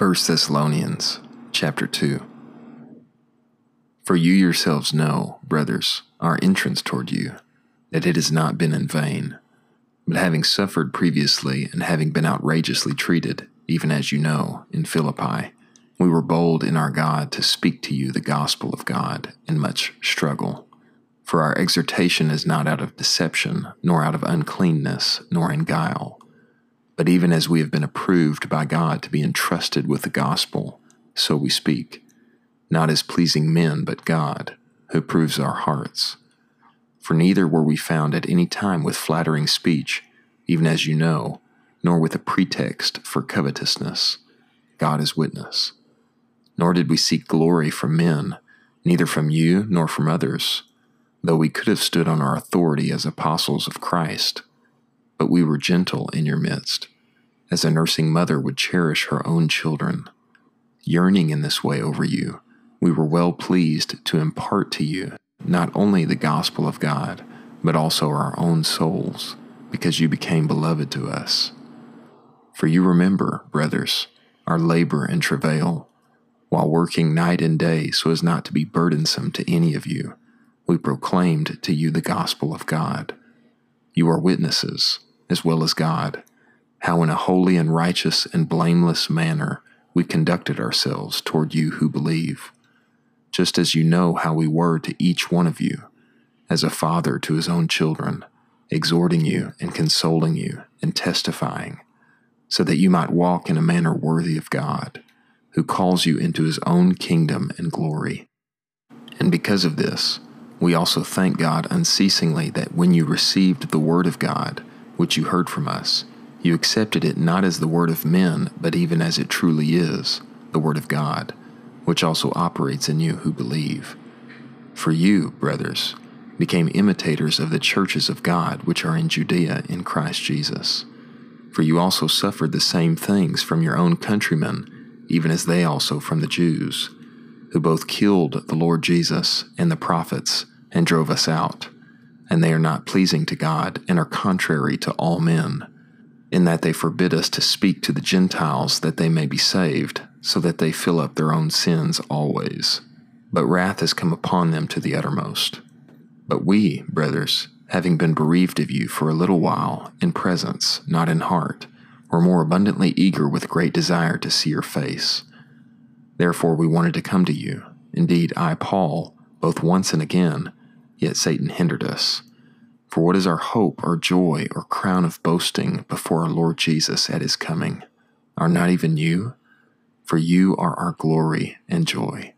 1 Thessalonians chapter 2 For you yourselves know, brothers, our entrance toward you, that it has not been in vain. But having suffered previously and having been outrageously treated, even as you know, in Philippi, we were bold in our God to speak to you the gospel of God in much struggle. For our exhortation is not out of deception, nor out of uncleanness, nor in guile but even as we have been approved by God to be entrusted with the gospel, so we speak, not as pleasing men, but God, who proves our hearts. For neither were we found at any time with flattering speech, even as you know, nor with a pretext for covetousness. God is witness. Nor did we seek glory from men, neither from you nor from others, though we could have stood on our authority as apostles of Christ but we were gentle in your midst, as a nursing mother would cherish her own children. Yearning in this way over you, we were well pleased to impart to you not only the gospel of God, but also our own souls, because you became beloved to us. For you remember, brothers, our labor and travail, while working night and day so as not to be burdensome to any of you, we proclaimed to you the gospel of God. You are witnesses as well as God, how in a holy and righteous and blameless manner we conducted ourselves toward you who believe, just as you know how we were to each one of you, as a father to his own children, exhorting you and consoling you and testifying, so that you might walk in a manner worthy of God, who calls you into his own kingdom and glory. And because of this, we also thank God unceasingly that when you received the word of God, which you heard from us. You accepted it not as the word of men, but even as it truly is, the word of God, which also operates in you who believe. For you, brothers, became imitators of the churches of God which are in Judea in Christ Jesus. For you also suffered the same things from your own countrymen, even as they also from the Jews, who both killed the Lord Jesus and the prophets and drove us out and they are not pleasing to God and are contrary to all men, in that they forbid us to speak to the Gentiles that they may be saved, so that they fill up their own sins always. But wrath has come upon them to the uttermost. But we, brothers, having been bereaved of you for a little while, in presence, not in heart, were more abundantly eager with great desire to see your face. Therefore we wanted to come to you. Indeed, I, Paul, both once and again, Yet Satan hindered us. For what is our hope or joy or crown of boasting before our Lord Jesus at his coming? Are not even you? For you are our glory and joy.